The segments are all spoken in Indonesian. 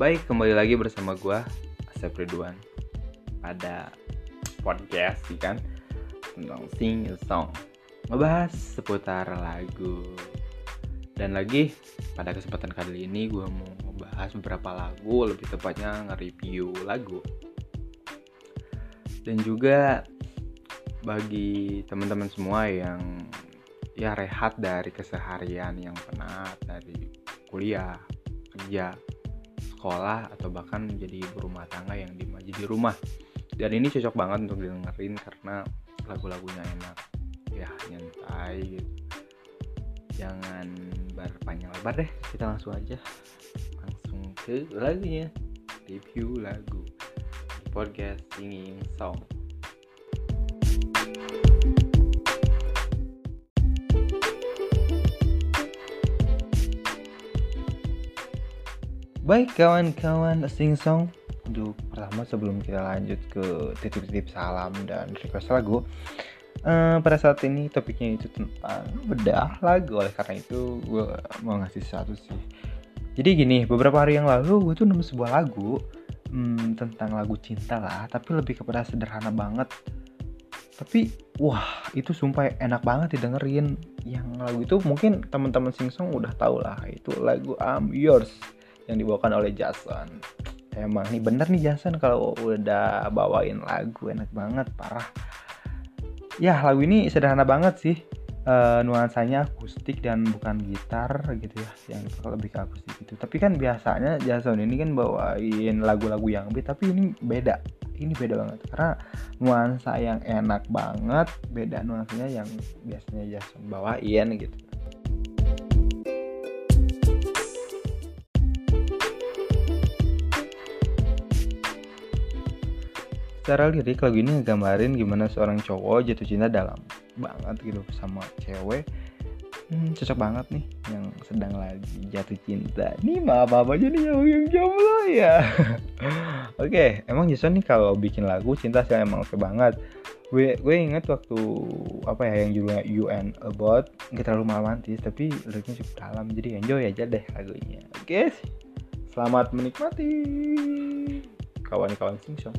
Baik, kembali lagi bersama gua Asep Ridwan. Pada podcast kan? Tentang sing song. Ngebahas seputar lagu. Dan lagi pada kesempatan kali ini gua mau ngebahas beberapa lagu lebih tepatnya nge-review lagu. Dan juga bagi teman-teman semua yang ya rehat dari keseharian yang penat dari kuliah kerja sekolah atau bahkan menjadi ibu rumah tangga yang dimaji di rumah. Dan ini cocok banget untuk didengerin karena lagu-lagunya enak. Ya nyantai gitu. Jangan berpanjang lebar deh kita langsung aja. Langsung ke lagunya. Review lagu. Podcast singing song Baik kawan-kawan sing song. Untuk pertama sebelum kita lanjut ke titip-titip salam dan request lagu uh, Pada saat ini topiknya itu tentang bedah lagu. Oleh karena itu gue mau ngasih satu sih. Jadi gini beberapa hari yang lalu gue tuh nemu sebuah lagu hmm, Tentang lagu cinta lah Tapi lebih kepada sederhana banget. Tapi wah itu sumpah enak banget didengerin. Yang lagu itu mungkin teman-teman singsong udah tau lah itu lagu I'm Yours yang dibawakan oleh Jason. Emang nih bener nih Jason kalau udah bawain lagu enak banget parah. Ya lagu ini sederhana banget sih. E, nuansanya akustik dan bukan gitar gitu ya yang lebih ke akustik gitu. Tapi kan biasanya Jason ini kan bawain lagu-lagu yang beat tapi ini beda. Ini beda banget karena nuansa yang enak banget beda nuansanya yang biasanya Jason bawain gitu secara lirik lagu ini ngegambarin gimana seorang cowok jatuh cinta dalam banget gitu sama cewek. Hmm, cocok banget nih yang sedang lagi jatuh cinta. Nih maaf apa aja nih yang, yang jomblo ya. Oke okay, emang Jason nih kalau bikin lagu cinta sih emang oke banget. Gue gue inget waktu apa ya yang judulnya UN About nggak terlalu romantis tapi liriknya cukup dalam. Jadi enjoy aja deh lagunya. Oke okay? selamat menikmati. Kawan-kawan sing song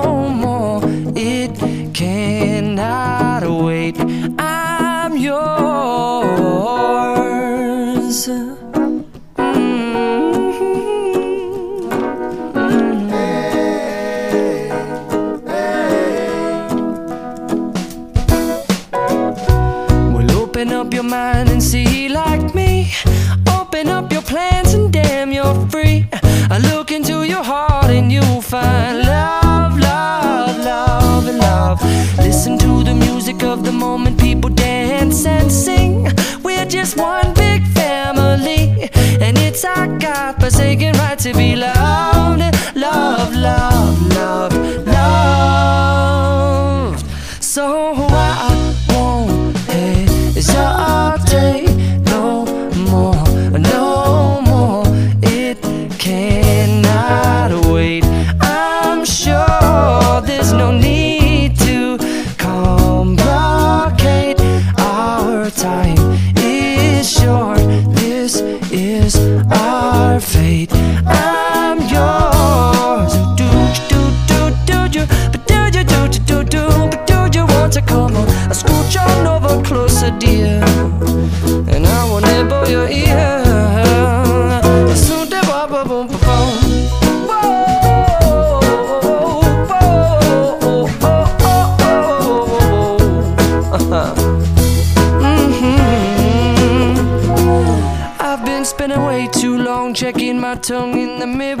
open up your mind and see like me. Open up your plans and damn, you're free. I look into your heart and you'll find love, love, love, and love. Listen to the music of the moment, people dance and sing. We're just one God forsaken right to be loved, love, love, dear And I will nibble your ear. Spending way too long checking my tongue in the mirror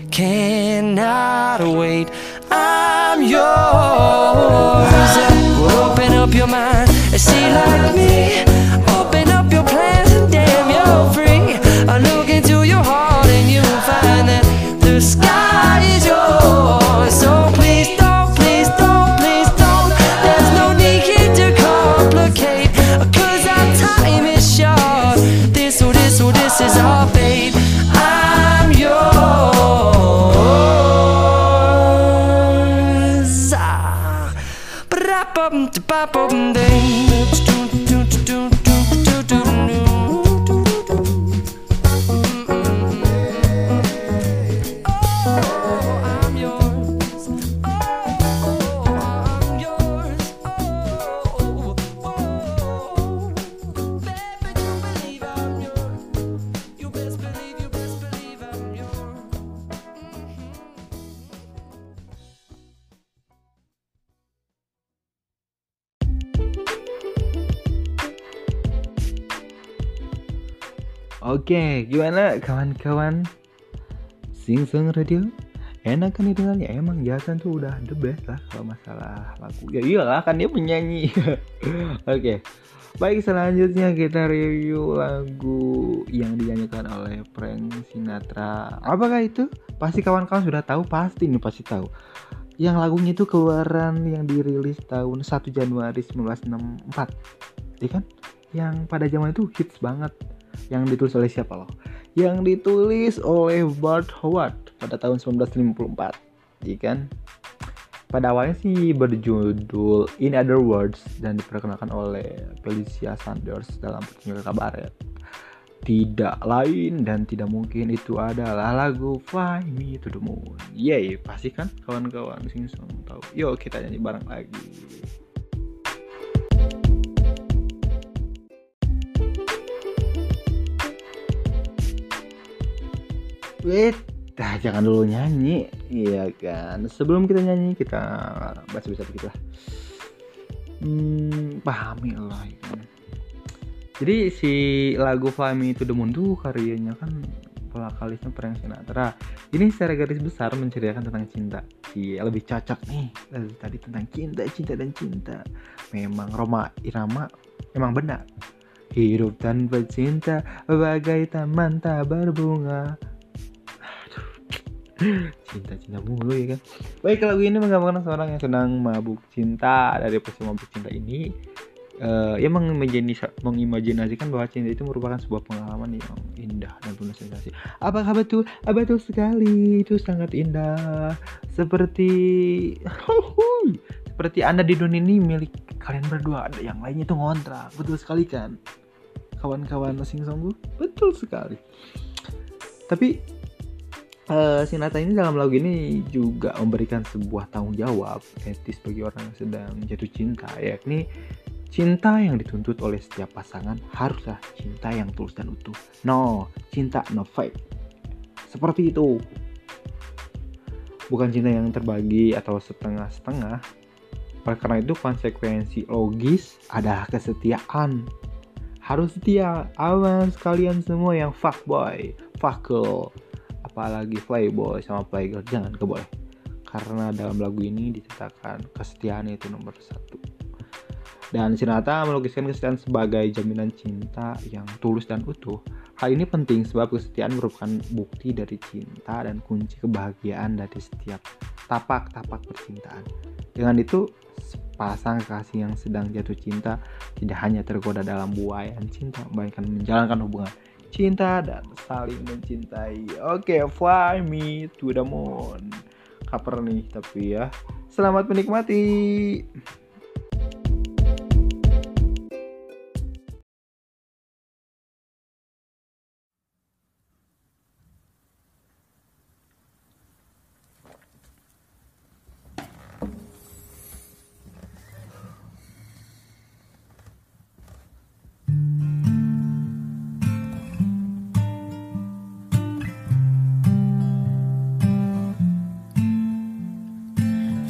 cannot wait. I'm yours. Open up your mind and see like me. Oke, gimana kawan-kawan? Singseng Radio? Enak kan didengarnya? Emang Jason tuh udah the best lah kalau masalah lagu. Ya iyalah kan dia penyanyi. Oke. Baik selanjutnya kita review lagu yang dinyanyikan oleh Frank Sinatra. Apakah itu? Pasti kawan-kawan sudah tahu, pasti nih pasti tahu. Yang lagunya itu keluaran yang dirilis tahun 1 Januari 1964. Iya kan? Yang pada zaman itu hits banget. Yang ditulis oleh siapa loh? Yang ditulis oleh Bart Howard pada tahun 1954. Iya kan? Pada awalnya sih berjudul In Other Words dan diperkenalkan oleh Felicia Sanders dalam pertunjukan kabaret. Tidak lain dan tidak mungkin itu adalah lagu Fly Me to the Moon. Yeay, pasti kan kawan-kawan sing tahu. Yuk kita nyanyi bareng lagi. Wait, nah, jangan dulu nyanyi, iya kan? Sebelum kita nyanyi, kita baca bisa dikit lah. Hmm, pahami lah, ya kan? Jadi si lagu Me to the Moon tuh karyanya kan vokalisnya Frank Sinatra. Ini secara garis besar menceritakan tentang cinta. Iya, lebih cocok nih dari tadi tentang cinta, cinta dan cinta. Memang Roma Irama memang benar. Hidup tanpa cinta bagai taman tak berbunga cinta-cinta mulu ya kan? Baik lagu ini menggambarkan seorang yang sedang mabuk cinta dari posisi mabuk cinta ini eh ia mengimajinasi- mengimajinasikan bahwa cinta itu merupakan sebuah pengalaman yang indah dan penuh sensasi. Apakah betul Ah, betul sekali? Itu sangat indah. Seperti seperti anda di dunia ini milik kalian berdua. Ada yang lainnya itu ngontrak. Betul sekali kan? Kawan-kawan sing songgu betul sekali. Tapi eh Sinatra ini dalam lagu ini juga memberikan sebuah tanggung jawab etis bagi orang yang sedang jatuh cinta yakni cinta yang dituntut oleh setiap pasangan haruslah cinta yang tulus dan utuh. No cinta no fake seperti itu. Bukan cinta yang terbagi atau setengah-setengah. Oleh karena itu konsekuensi logis adalah kesetiaan. Harus setia awas kalian semua yang fuckboy fuckgirl apalagi playboy sama playgirl jangan ke boleh karena dalam lagu ini diceritakan kesetiaan itu nomor satu dan Sinatra melukiskan kesetiaan sebagai jaminan cinta yang tulus dan utuh. Hal ini penting sebab kesetiaan merupakan bukti dari cinta dan kunci kebahagiaan dari setiap tapak-tapak percintaan. Dengan itu, sepasang kekasih yang sedang jatuh cinta tidak hanya tergoda dalam buayan cinta, melainkan menjalankan hubungan cinta dan saling mencintai. Oke, fly me to the moon. Cover nih tapi ya. Selamat menikmati.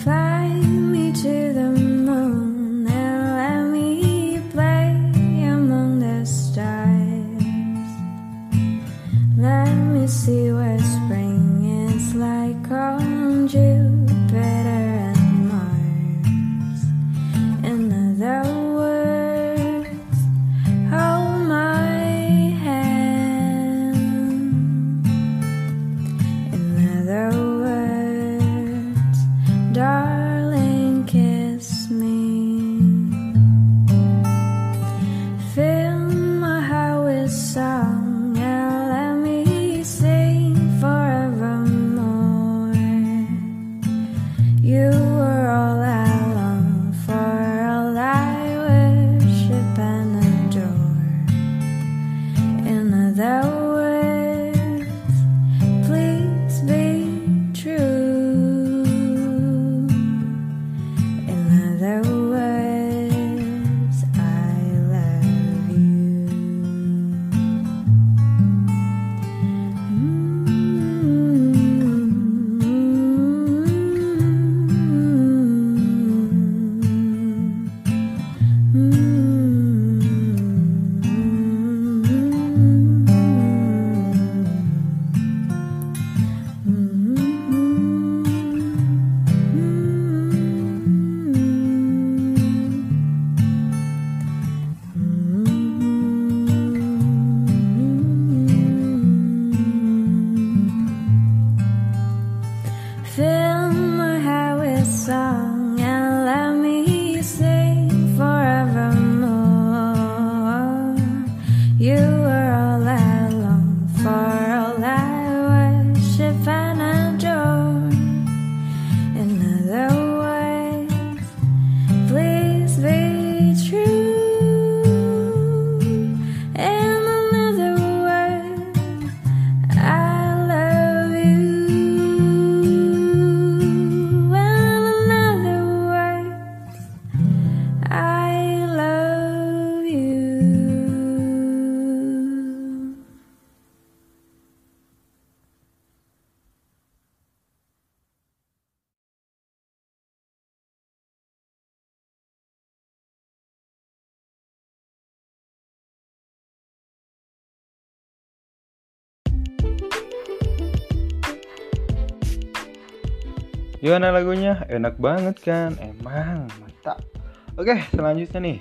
Fly me to the Gimana lagunya? Enak banget kan? Emang mantap. Oke, selanjutnya nih.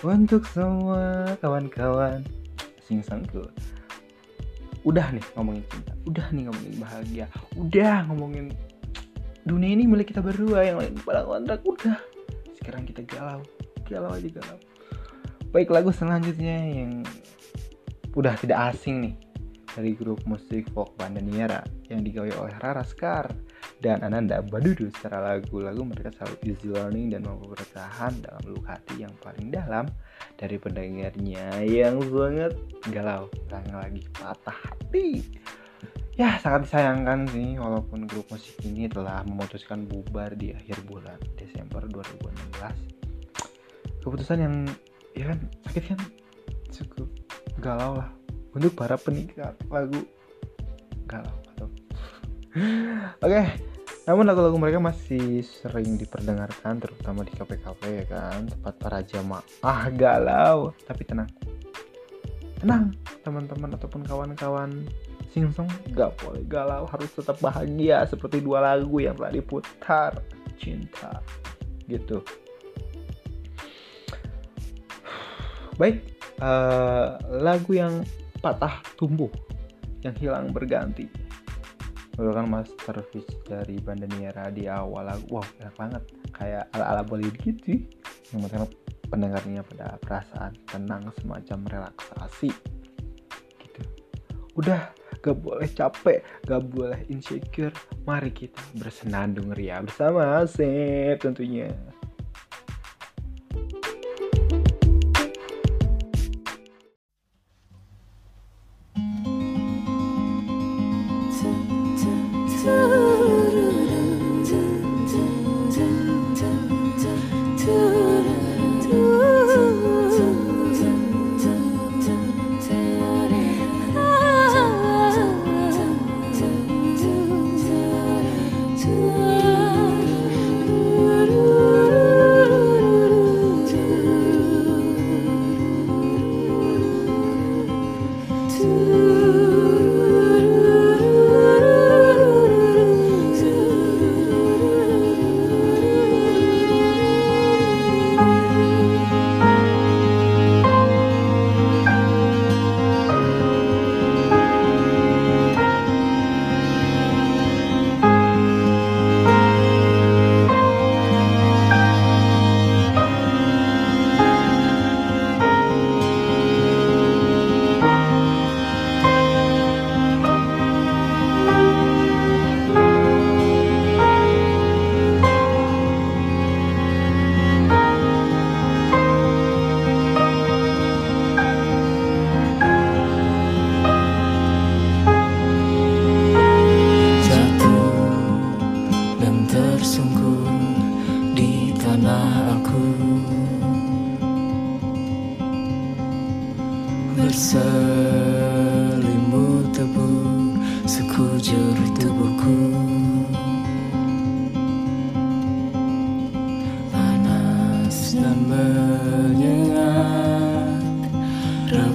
Untuk semua kawan-kawan singsangku. Udah nih ngomongin cinta, udah nih ngomongin bahagia, udah ngomongin dunia ini milik kita berdua yang lain pada kontrak udah. Sekarang kita galau, galau aja galau. Baik lagu selanjutnya yang udah tidak asing nih dari grup musik folk Bandaniera yang digawe oleh Rara Skar dan Ananda Badudu secara lagu. Lagu mereka selalu easy learning dan mampu bertahan dalam lubuk hati yang paling dalam dari pendengarnya yang sangat galau, sangat lagi patah hati. Ya sangat disayangkan sih walaupun grup musik ini telah memutuskan bubar di akhir bulan Desember 2016. Keputusan yang ya kan sakit kan cukup galau lah untuk para penikmat lagu galau Oke, okay, namun lagu-lagu mereka masih sering diperdengarkan terutama di KPKP ya kan? Tempat para jamaah galau. Tapi tenang. Tenang teman-teman ataupun kawan-kawan. Singsong gak boleh galau harus tetap bahagia seperti dua lagu yang telah diputar. Cinta. Gitu. Baik uh, lagu yang patah tumbuh yang hilang berganti merupakan masterpiece dari Bandaniera di awal lagu. Wow enak banget. Kayak ala-ala Bollywood gitu. Yang menurut pendengarnya pada perasaan tenang semacam relaksasi. Gitu. Udah gak boleh capek gak boleh insecure. Mari kita bersenandung ria bersama Asep tentunya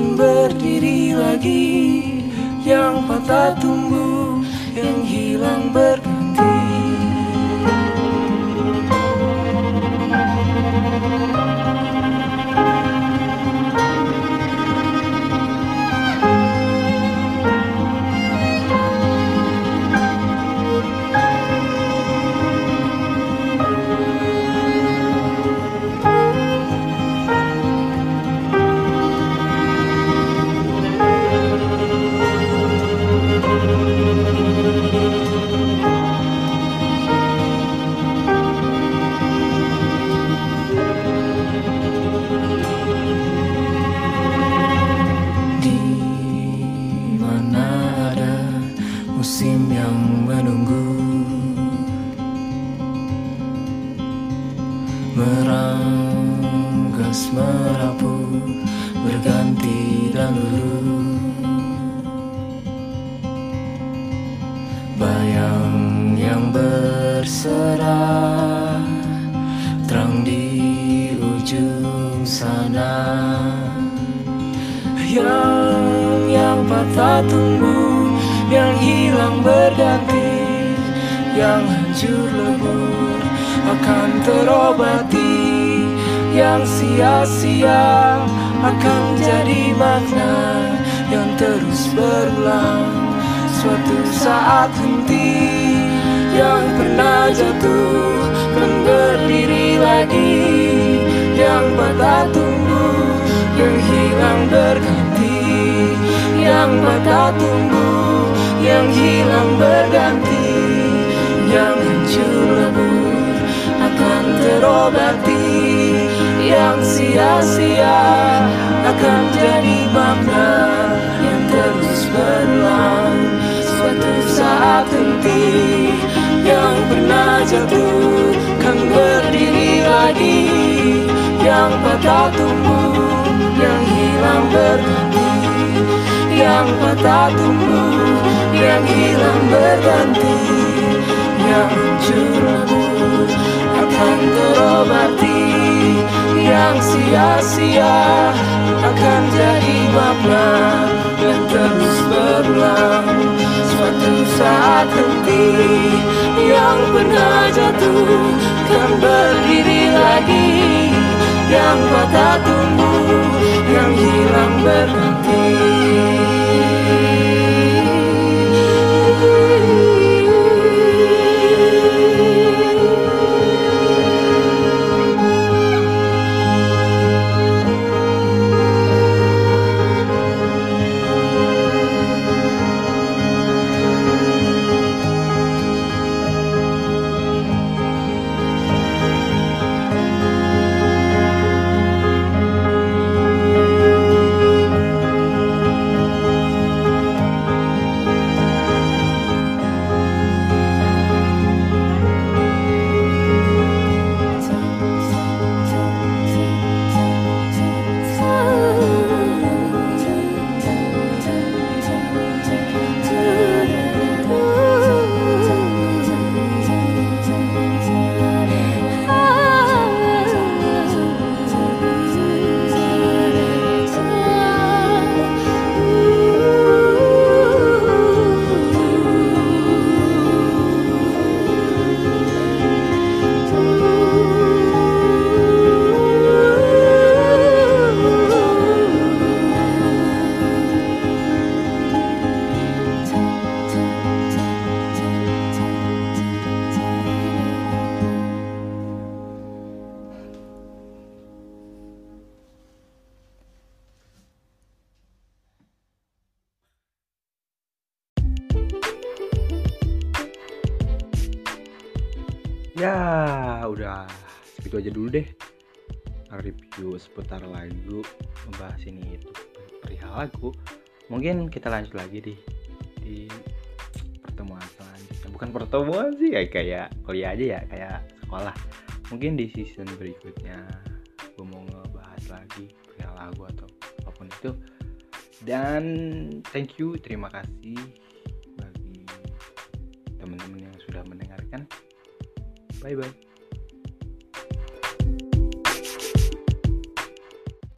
kan berdiri lagi yang patah tumbuh meranggas merapu berganti dan dulu bayang yang berserah terang di ujung sana. Yang yang patah tumbuh yang hilang berganti yang hancur akan terobati Yang sia-sia Akan jadi makna Yang terus berulang. Suatu saat henti Yang pernah jatuh Kan berdiri lagi Yang patah tumbuh Yang hilang berganti. Yang patah tumbuh Yang hilang berganti. Yang hancur lebur terobati Yang sia-sia Akan jadi makna Yang terus berulang Suatu saat henti Yang pernah jatuh Kan berdiri lagi. Yang patah tumbuh Yang hilang berganti. Yang patah tumbuh Yang hilang berganti. Yang hancur Akan terobati Yang sia-sia Akan jadi makna Yang terus berulang Suatu saat henti Yang pernah jatuh Kan berdiri lagi. Yang patah tumbuh Yang hilang berganti Ya, udah segitu aja dulu deh. Review seputar lagu, membahas ini itu perihal lagu. Mungkin kita lanjut lagi di di pertemuan selanjutnya. Bukan pertemuan sih ya kayak kuliah aja ya, kayak sekolah. Mungkin di season berikutnya gue mau ngebahas lagi perihal lagu atau apa pun itu. Dan thank you, terima kasih Bye bye.